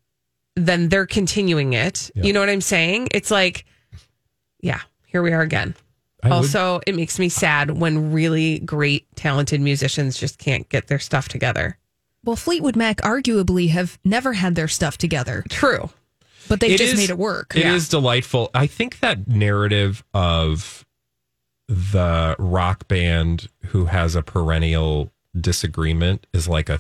Speaker 1: Then they're continuing it.
Speaker 2: Yeah.
Speaker 1: You know what I'm saying? It's like, yeah, here we are again.
Speaker 2: I would-
Speaker 1: also, it makes me sad when really great, talented musicians just can't get their stuff together.
Speaker 3: Well, Fleetwood Mac arguably have never had their stuff together,
Speaker 1: True.
Speaker 3: but they've just
Speaker 2: is-
Speaker 3: made it work.
Speaker 2: It is delightful. I think that narrative of the rock band who has a perennial disagreement is like a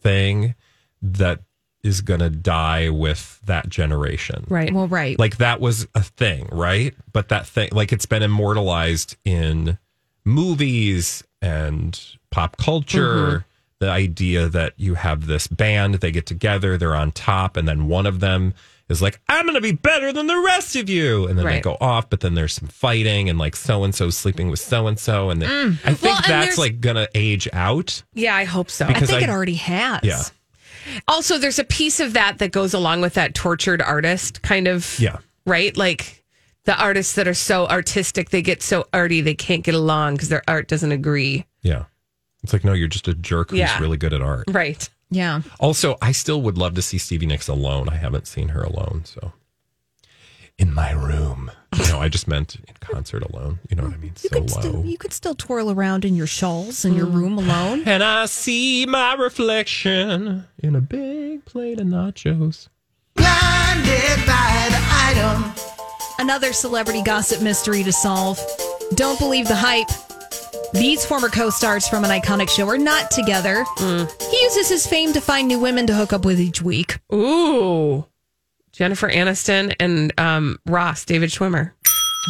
Speaker 2: thing that is going to die with that generation.
Speaker 1: Right.
Speaker 3: Well, right.
Speaker 2: Like that was a thing, right? But that thing, like it's been immortalized in movies and pop culture. Mm-hmm. The idea that you have this band, they get together, they're on top, and then one of them is like, I'm going to be better than the rest of you. And then they go off, but then there's some fighting, and like so and so sleeping with so and so. And then I think
Speaker 1: Mm. Well, and
Speaker 2: that's like going to age out.
Speaker 1: Yeah, I hope so.
Speaker 3: I think
Speaker 2: I-
Speaker 3: it already has.
Speaker 2: Yeah.
Speaker 1: Also, there's a piece of that that goes along with that tortured artist kind of.
Speaker 2: Yeah.
Speaker 1: Right? Like the artists that are so artistic, they get so arty, they can't get along because their art doesn't agree.
Speaker 2: Yeah. It's like, no, you're just a jerk who's
Speaker 1: Yeah.
Speaker 2: really good at art.
Speaker 1: Right.
Speaker 3: Yeah.
Speaker 2: Also, I still would love to see Stevie Nicks alone. I haven't seen her alone, so in my room. No, I just meant in concert alone. You know what I mean?
Speaker 3: You
Speaker 2: so
Speaker 3: could
Speaker 2: low.
Speaker 3: still you could still twirl around in your shawls in your room mm. alone.
Speaker 2: and I see my reflection in a big plate of nachos.
Speaker 9: Blinded by the item.
Speaker 3: Another celebrity gossip mystery to solve. Don't believe the hype. These former co-stars from an iconic show are not together. Mm. He uses his fame to find new women to hook up with each week.
Speaker 1: Ooh. Jennifer Aniston and um, Ross, David Schwimmer.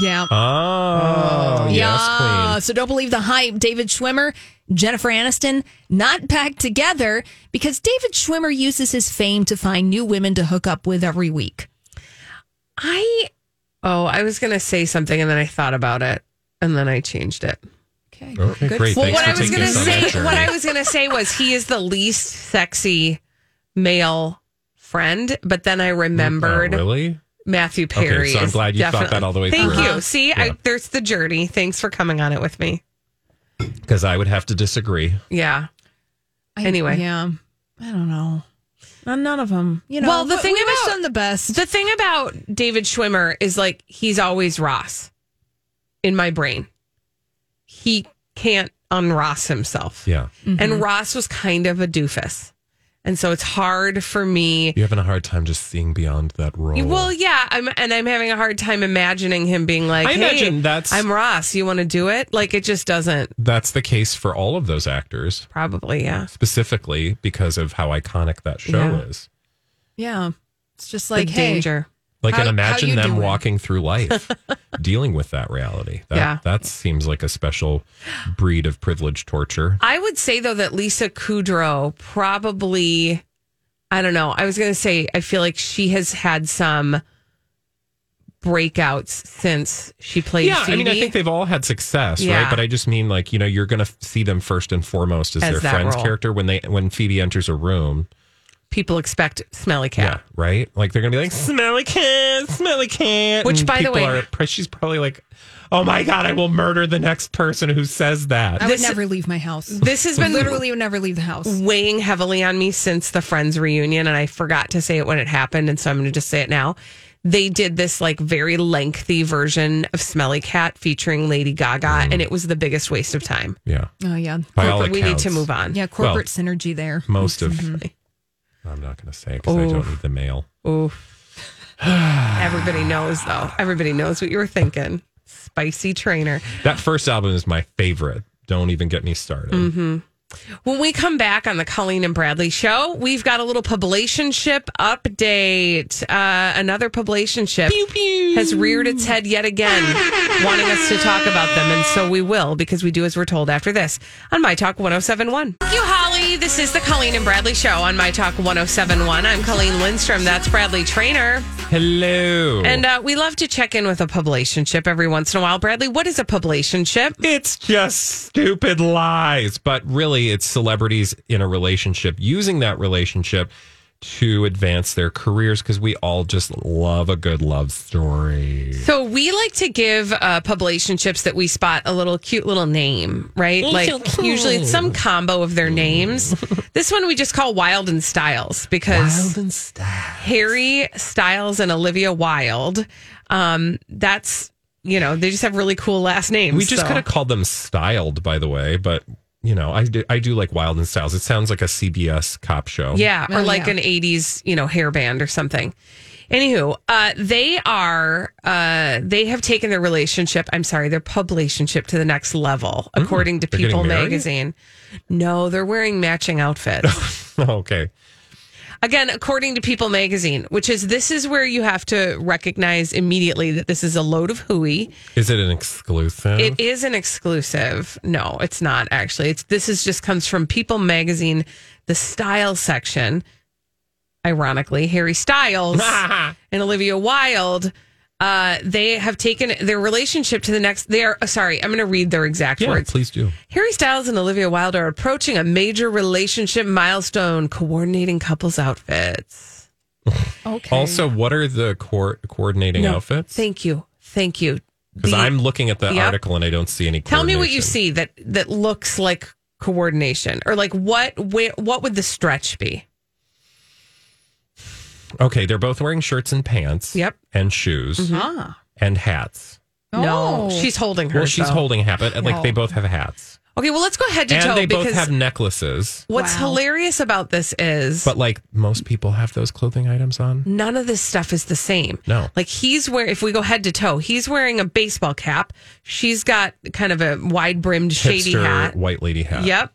Speaker 3: Yeah.
Speaker 2: Oh, yes,
Speaker 3: yeah.
Speaker 2: queen.
Speaker 3: So don't believe the hype. David Schwimmer, Jennifer Aniston, not back together because David Schwimmer uses his fame to find new women to hook up with every week.
Speaker 1: I, oh, I was going to say something and then I thought about it and then I changed it.
Speaker 3: Okay.
Speaker 2: Okay, great.
Speaker 1: Well,
Speaker 2: Thanks
Speaker 1: what I was going to
Speaker 2: us on that
Speaker 1: say, what I was going to say was he is the least sexy male friend, but then I remembered
Speaker 2: Oh, really?
Speaker 1: Matthew Perry.
Speaker 2: so I'm glad you thought that all the way
Speaker 1: Thank
Speaker 2: through.
Speaker 1: Thank you. See, I, there's the journey. Thanks for coming on it with me.
Speaker 2: Because I would have to disagree.
Speaker 1: Yeah.
Speaker 3: I-
Speaker 1: Anyway.
Speaker 3: yeah, I don't know. None, none of them. You know.
Speaker 1: Well, the thing about-
Speaker 3: them the best.
Speaker 1: The thing about David Schwimmer is like he's always Ross in my brain. He can't unross himself.
Speaker 2: Yeah. Mm-hmm.
Speaker 1: And Ross was kind of a doofus. And so it's hard for me.
Speaker 2: You're having a hard time just seeing beyond that role.
Speaker 1: Well, yeah, I'm and I'm having a hard time imagining him being like,
Speaker 2: I
Speaker 1: "Hey,
Speaker 2: imagine that's-
Speaker 1: I'm Ross. You want to do it?" Like it just doesn't.
Speaker 2: That's the case for all of those actors,
Speaker 1: Probably, yeah.
Speaker 2: specifically because of how iconic that show
Speaker 1: Yeah.
Speaker 2: is.
Speaker 3: yeah, it's just
Speaker 1: The
Speaker 3: like hey,
Speaker 1: danger.
Speaker 2: Like,
Speaker 3: How-
Speaker 2: and imagine them
Speaker 3: doing?
Speaker 2: walking through life, dealing with that reality. That,
Speaker 1: Yeah.
Speaker 2: that seems like a special breed of privilege torture.
Speaker 1: I would say though that Lisa Kudrow probably I don't know. I was going to say I feel like she has had some breakouts since she played
Speaker 2: Yeah, I mean, I think they've all had success,
Speaker 1: Yeah.
Speaker 2: right? But I just mean, like, you know, you're going to see them first and foremost as,
Speaker 1: As
Speaker 2: their friend's
Speaker 1: role.
Speaker 2: character when they when Phoebe enters a room.
Speaker 1: People expect Smelly
Speaker 2: Yeah,
Speaker 1: Cat.
Speaker 2: right. Like they're gonna be like smelly cat, smelly cat.
Speaker 1: Which,
Speaker 2: And
Speaker 1: by the way-
Speaker 2: are, she's probably like, oh my god, I will murder the next person who says that.
Speaker 3: I would
Speaker 1: This-
Speaker 3: never leave my house.
Speaker 1: This has been
Speaker 3: literally would never leave the house.
Speaker 1: weighing heavily on me since the Friends reunion, and I forgot to say it when it happened, and so I'm going to just say it now. They did this like very lengthy version of Smelly Cat featuring Lady Gaga, and it was the biggest waste of time.
Speaker 2: yeah,
Speaker 3: Oh yeah,
Speaker 2: by all
Speaker 1: Corporate- we need to move on.
Speaker 3: yeah. Corporate synergy there.
Speaker 2: Most of,
Speaker 1: Mm-hmm.
Speaker 2: I'm not gonna say because I don't need the mail.
Speaker 1: Ooh. Everybody knows though. Everybody knows what you were thinking. Spicy trainer.
Speaker 2: That first album is my favorite. Don't even get me started.
Speaker 1: Mm-hmm. When we come back on the Colleen and Bradley show, we've got a little publicationship update. Uh, another publicationship has reared its head yet again, wanting us to talk about them. And so we will, because we do as we're told after this on My Talk 1071. Thank you, Holly. This is the Colleen and Bradley show on My Talk 1071. I'm Colleen Lindstrom. That's Bradley Traynor.
Speaker 2: Hello,
Speaker 1: And uh, we love to check in with a publicationship every once in a while. Bradley, what is a publicationship?
Speaker 2: It's just stupid lies, but really it's celebrities in a relationship using that relationship to advance their careers because we all just love a good love story.
Speaker 1: So we like to give uh, publicationships that we spot a little cute little name, right? like usually it's some combo of their names. this one we just call Wild and Styles because
Speaker 2: and stuff.
Speaker 1: Harry Styles and Olivia Wilde. Um, that's you know they just have really cool last names.
Speaker 2: We just
Speaker 1: so-
Speaker 2: could have called them styled, by the way, but you know, I do, I do like Wild and Styles. It sounds like a CBS cop show.
Speaker 1: Yeah, or
Speaker 3: Oh,
Speaker 1: like
Speaker 3: yeah.
Speaker 1: an 80s, you know, hair band or something. Anywho, uh, they are, uh, they have taken their relationship, I'm sorry, their publicationship to the next level, according to
Speaker 2: Mm, they're
Speaker 1: People magazine. No, they're wearing matching outfits.
Speaker 2: okay.
Speaker 1: Again, according to People magazine, which is this is where you have to recognize immediately that this is a load of hooey.
Speaker 2: Is it an exclusive?
Speaker 1: It is an exclusive. No, it's not actually. It's this is just comes from People magazine, the style section. Ironically, Harry Styles and Olivia Wilde, uh, they have taken their relationship to the next. They are uh, sorry. I'm going to read their exact
Speaker 2: yeah,
Speaker 1: words.
Speaker 2: please do.
Speaker 1: Harry Styles and Olivia Wilde are approaching a major relationship milestone, coordinating couples outfits.
Speaker 3: Okay.
Speaker 2: Also, what are the co- coordinating
Speaker 1: No,
Speaker 2: outfits?
Speaker 1: Thank you, thank you.
Speaker 2: Because I'm looking at the
Speaker 1: Yep.
Speaker 2: article and I don't see any.
Speaker 1: Tell me what you see that that looks like coordination, or like what where, what would the stretch be?
Speaker 2: Okay, they're both wearing shirts and pants.
Speaker 1: Yep.
Speaker 2: And shoes
Speaker 3: Ah.
Speaker 2: and hats.
Speaker 1: No,
Speaker 3: Oh.
Speaker 1: she's holding her.
Speaker 2: Well, she's holding a hat, but like they both have hats.
Speaker 1: Okay, well, let's go head to toe
Speaker 2: And
Speaker 1: toe
Speaker 2: they both
Speaker 1: because
Speaker 2: have necklaces.
Speaker 1: what's
Speaker 3: Wow.
Speaker 1: hilarious about this is
Speaker 2: But like most people have those clothing items on.
Speaker 1: none of this stuff is the same.
Speaker 2: No.
Speaker 1: Like he's wearing, if we go head to toe, he's wearing a baseball cap. She's got kind of a wide brimmed, shady
Speaker 2: Hipster
Speaker 1: hat.
Speaker 2: white lady hat.
Speaker 1: Yep.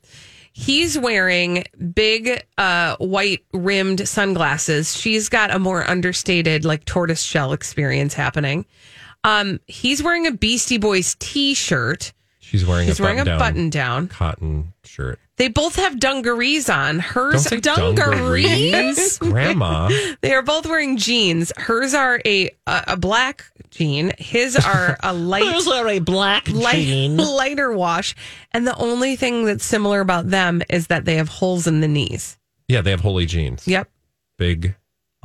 Speaker 1: He's wearing big uh, white rimmed sunglasses. She's got a more understated, like tortoise shell experience happening. Um, he's wearing a Beastie Boys t shirt.
Speaker 2: She's wearing
Speaker 1: He's
Speaker 2: a
Speaker 1: wearing a
Speaker 2: button-down
Speaker 1: button down.
Speaker 2: cotton shirt.
Speaker 1: They both have dungarees on. Hers
Speaker 2: say
Speaker 1: dungarees.
Speaker 2: Grandma.
Speaker 1: They are both wearing jeans. Hers are a a, a black jean. His are a light
Speaker 9: are a black
Speaker 1: light, lighter wash. And the only thing that's similar about them is that they have holes in the knees.
Speaker 2: Yeah, they have holy jeans.
Speaker 1: Yep.
Speaker 2: Big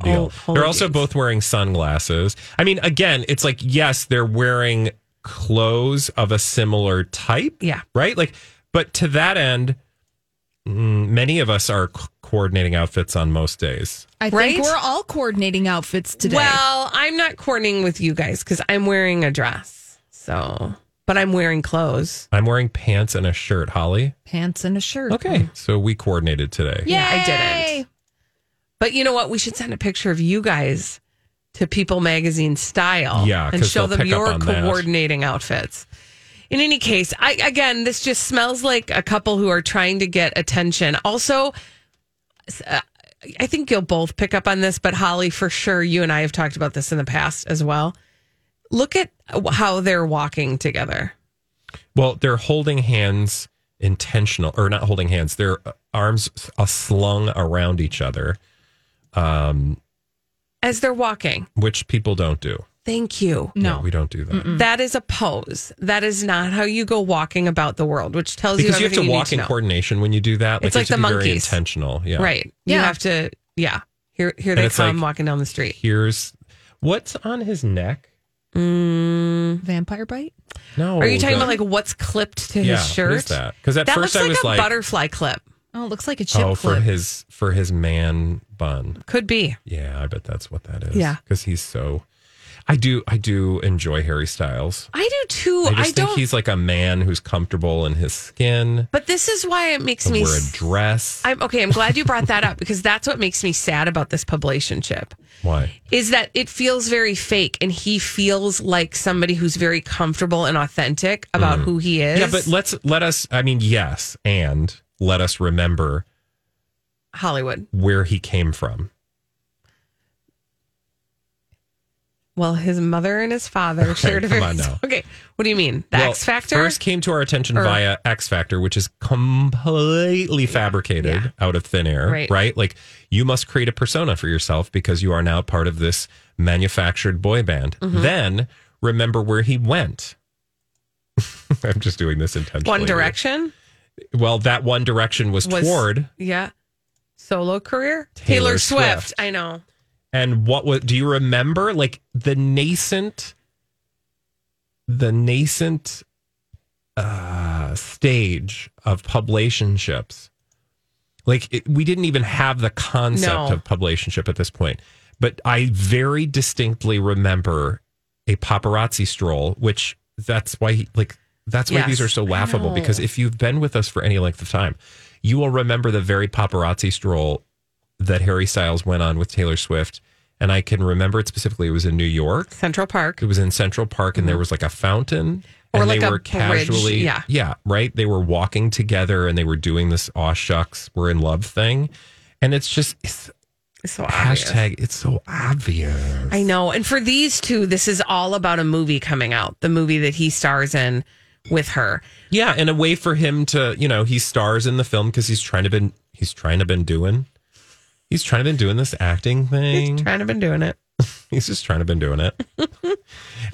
Speaker 2: oh, deal.
Speaker 1: Oh,
Speaker 2: they're also
Speaker 1: jeans.
Speaker 2: both wearing sunglasses. I mean, again, it's like, yes, they're wearing clothes of a similar type.
Speaker 1: Yeah.
Speaker 2: Right? Like, but to that end, Mm, many of us are co- coordinating outfits on most days.
Speaker 3: I
Speaker 1: Right?
Speaker 3: think we're all coordinating outfits today.
Speaker 1: Well, I'm not coordinating with you guys because I'm wearing a dress. So, but I'm wearing clothes.
Speaker 2: I'm wearing pants and a shirt, Holly.
Speaker 3: pants and a shirt.
Speaker 2: Okay. So we coordinated today.
Speaker 3: Yeah,
Speaker 1: I didn't. But you know what? We should send a picture of you guys to People Magazine style.
Speaker 2: Yeah,
Speaker 1: and
Speaker 2: 'cause
Speaker 1: show them your
Speaker 2: on that.
Speaker 1: coordinating outfits. In any case, I again, this just smells like a couple who are trying to get attention. Also, uh, I think you'll both pick up on this, but Holly, for sure, you and I have talked about this in the past as well. Look at how they're walking together.
Speaker 2: Well, they're holding hands intentional, or not holding hands. Their arms are slung around each other, um,
Speaker 1: As they're walking.
Speaker 2: which people don't do.
Speaker 1: Thank you.
Speaker 2: Yeah, we don't do that.
Speaker 1: That is a pose. That is not how you go walking about the world, which tells
Speaker 2: Because
Speaker 1: you
Speaker 2: you have to
Speaker 1: everything
Speaker 2: walk
Speaker 1: need
Speaker 2: in
Speaker 1: to know.
Speaker 2: coordination when you do that.
Speaker 1: It's like the
Speaker 2: be very
Speaker 1: monkeys.
Speaker 2: intentional. Yeah.
Speaker 1: Right. You have to, yeah. Here, here
Speaker 2: And
Speaker 1: they come
Speaker 2: like-
Speaker 1: walking down the street.
Speaker 2: Here's what's on his neck.
Speaker 1: Mm.
Speaker 3: Vampire bite?
Speaker 2: No.
Speaker 1: Are you talking
Speaker 2: the-
Speaker 1: about like what's clipped to
Speaker 2: yeah,
Speaker 1: his shirt?
Speaker 2: That? Because at
Speaker 1: That
Speaker 2: first
Speaker 1: looks
Speaker 2: I
Speaker 1: like
Speaker 2: was
Speaker 1: a
Speaker 2: like,
Speaker 1: butterfly clip.
Speaker 3: Oh, it looks like a chip
Speaker 2: oh,
Speaker 3: clip.
Speaker 2: for his for his man bun.
Speaker 1: Could be.
Speaker 2: Yeah, I bet that's what that is.
Speaker 1: Yeah.
Speaker 2: because he's so. I do. I do enjoy Harry Styles.
Speaker 1: I do too.
Speaker 2: I
Speaker 1: I,
Speaker 2: think
Speaker 1: don't.
Speaker 2: he's like a man who's comfortable in his skin.
Speaker 1: but this is why it makes me.
Speaker 2: wear a dress.
Speaker 1: I'm okay. I'm glad you brought that up because that's what makes me sad about this publicationship.
Speaker 2: Why?
Speaker 1: is that it feels very fake and he feels like somebody who's very comfortable and authentic about who he is.
Speaker 2: Mm. Yeah, but let's let us. I mean, yes, and let us remember
Speaker 1: Hollywood.
Speaker 2: where he came from.
Speaker 1: Well, his mother and his father shared a very
Speaker 2: on now.
Speaker 1: Okay. What do you mean? The
Speaker 2: Well,
Speaker 1: X Factor?
Speaker 2: first came to our attention
Speaker 1: Or-
Speaker 2: via X Factor, which is completely fabricated
Speaker 1: yeah.
Speaker 2: out of thin air,
Speaker 1: Right.
Speaker 2: right? Like you must create a persona for yourself because you are now part of this manufactured boy band.
Speaker 1: Mm-hmm.
Speaker 2: Then remember where he went. I'm just doing this intentionally.
Speaker 1: One. Direction
Speaker 2: Well, that One Direction was,
Speaker 1: was
Speaker 2: toward.
Speaker 1: Yeah. Solo career?
Speaker 2: Taylor
Speaker 1: Swift.
Speaker 2: Swift.
Speaker 1: I know.
Speaker 2: And what was? Do you remember like the nascent, the nascent uh, stage of publicationships? Like it, we didn't even have the concept
Speaker 1: No.
Speaker 2: of publicationship at this point. But I very distinctly remember a paparazzi stroll, which that's why he, like that's why
Speaker 1: Yes,
Speaker 2: these are so laughable because if you've been with us for any length of time, you will remember the very paparazzi stroll that Harry Styles went on with Taylor Swift. And I can remember it specifically. It was in New York.
Speaker 1: Central Park.
Speaker 2: It was in Central Park, and there mm-hmm. was like a fountain.
Speaker 1: Or
Speaker 2: and
Speaker 1: like
Speaker 2: they were
Speaker 1: bridge,
Speaker 2: casually,
Speaker 1: yeah.
Speaker 2: yeah, right. They were walking together, and they were doing this "aw shucks, we're in love" thing, and it's just it's
Speaker 1: It's so obvious.
Speaker 2: hashtag. It's so obvious.
Speaker 1: I know. And for these two, this is all about a movie coming out, the movie that he stars in with her.
Speaker 2: Yeah, and a way for him to, you know, he stars in the film because he's trying to been he's trying to been doing he's trying to been doing this acting thing.
Speaker 1: He's trying to been doing it.
Speaker 2: He's just trying to been doing it,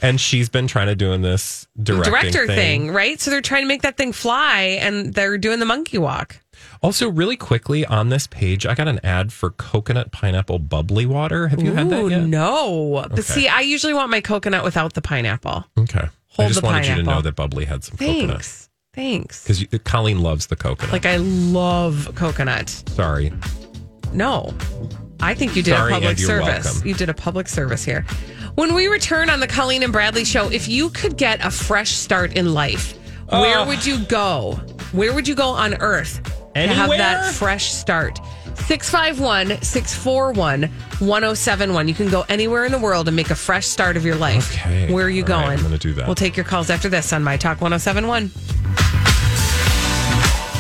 Speaker 2: and she's been trying to doing this directing
Speaker 1: Director
Speaker 2: thing.
Speaker 1: thing, right? So they're trying to make that thing fly and they're doing the monkey walk.
Speaker 2: Also, really quickly on this page, I got an ad for coconut pineapple bubbly water. Have you had that
Speaker 1: Ooh,
Speaker 2: yet?
Speaker 1: no.
Speaker 2: Okay.
Speaker 1: But see, I usually want my coconut without the pineapple.
Speaker 2: Okay, I
Speaker 1: Hold
Speaker 2: just
Speaker 1: the
Speaker 2: wanted you to know that bubbly had some coconut
Speaker 1: Thanks. Thanks.
Speaker 2: because Colleen loves the coconut.
Speaker 1: Like I love coconut.
Speaker 2: Sorry,
Speaker 1: No. I think you did
Speaker 2: Sorry,
Speaker 1: a public service.
Speaker 2: welcome.
Speaker 1: You did a public service here. When we return on the Colleen and Bradley show, if you could get a fresh start in life, where
Speaker 2: Oh.
Speaker 1: would you go? Where would you go on earth to have that fresh start? 651 641 1071. You can go anywhere in the world and make a fresh start of your life.
Speaker 2: Okay.
Speaker 1: Where are you
Speaker 2: All right,
Speaker 1: going?
Speaker 2: I'm gonna do that.
Speaker 1: We'll take your calls after this on My Talk 1071.